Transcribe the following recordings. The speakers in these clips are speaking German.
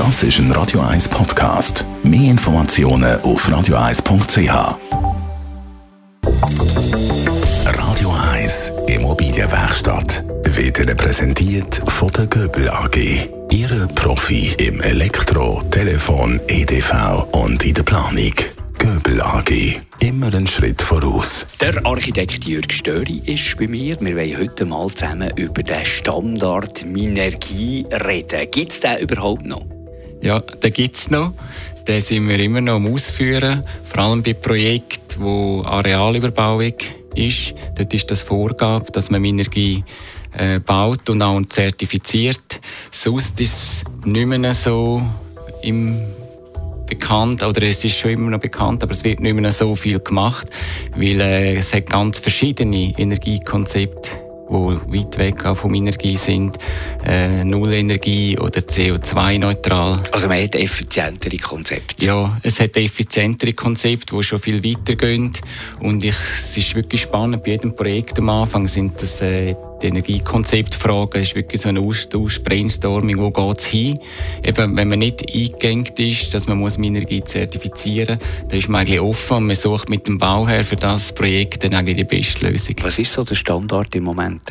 Das ist ein Radio 1 Podcast. Mehr Informationen auf radio1.ch. Radio 1 Immobilienwerkstatt wird Ihnen präsentiert von der Göbel AG. Ihre Profi im Elektro, Telefon, EDV und in der Planung. Göbel AG. Immer einen Schritt voraus. Der Architekt Jürg Störi ist bei mir. Wir wollen heute mal zusammen über den Standard Minergie reden. Gibt es den überhaupt noch? Ja, den gibt es noch. Den sind wir immer noch am Ausführen. Vor allem bei Projekten, wo Arealüberbauung ist. Dort ist das Vorgabe, dass man Minergie äh, baut und auch zertifiziert. Sonst ist es nicht mehr so im bekannt, oder es ist schon immer noch bekannt, aber es wird nicht mehr so viel gemacht, weil äh, es hat ganz verschiedene Energiekonzepte die weit weg vom Energie sind, äh, Nullenergie oder CO2-neutral. Also man hat effizientere Konzepte? Ja, es hat effizientere Konzepte, die schon viel weiter gehen und ich, es ist wirklich spannend, bei jedem Projekt am Anfang sind das äh, die Energiekonzeptfrage ist wirklich so ein Austausch, Brainstorming, wo geht es hin? Eben, wenn man nicht eingegangen ist, dass man muss Energie zertifizieren muss, dann ist man eigentlich offen und man sucht mit dem Bauherr für das Projekt dann eigentlich die beste Lösung. Was ist so der Standard im Moment?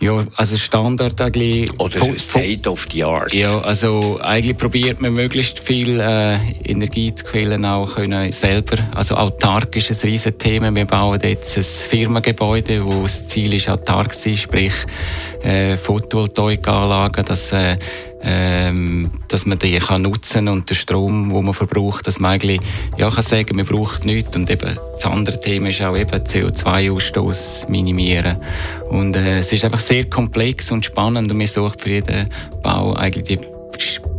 Ja, also Standard eigentlich... Oder State of the Art. Ja, also eigentlich probiert man möglichst viel äh, Energiequellen auch können selber, also autark ist ein riesen Thema. Wir bauen jetzt ein Firmengebäude, wo das Ziel ist autark zu sein, sprich äh, Photovoltaikanlagen, dass äh, ähm, dass man die kann nutzen und den Strom, den man verbraucht, dass man eigentlich ja, kann sagen, man braucht nichts. Und eben das andere Thema ist auch eben CO2-Ausstoß minimieren. Und äh, es ist einfach sehr komplex und spannend und man sucht für jeden Bau eigentlich die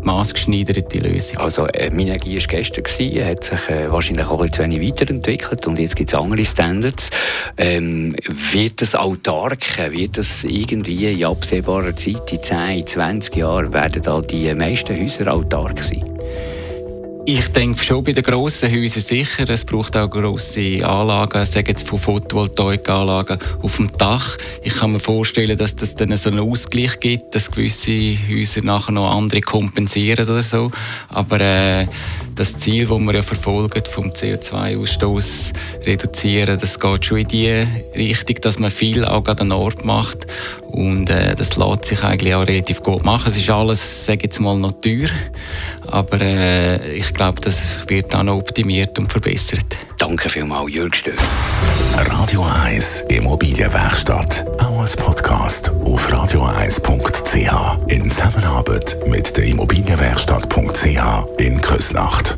maßgeschneiderte Lösung. Also äh, Minergie war gestern, gewesen, hat sich äh, wahrscheinlich auch ein wenig weiterentwickelt und jetzt gibt es andere Standards. Ähm, wird das autark, wird das irgendwie in absehbarer Zeit, in 10, 20 Jahren, werden da die meisten Häuser autark sein? Ich denke schon bei den grossen Häusern sicher. Es braucht auch grosse Anlagen, sagen jetzt von Photovoltaikanlagen auf dem Dach. Ich kann mir vorstellen, dass das dann so einen Ausgleich gibt, dass gewisse Häuser nachher noch andere kompensieren oder so. Aber äh, das Ziel, das wir ja verfolgen, vom CO2-Ausstoß reduzieren, das geht schon in die Richtung, dass man viel auch an den Ort macht. Und äh, das lässt sich eigentlich auch relativ gut machen. Es ist alles, sage jetzt mal, noch teuer. Aber äh, ich glaube, das wird auch noch optimiert und verbessert. Danke vielmals, Jürg Stör. Radio 1 Immobilienwerkstatt. Auch als Podcast auf radio1.ch. In Zusammenarbeit mit der Immobilienwerkstatt.ch in Küsnacht.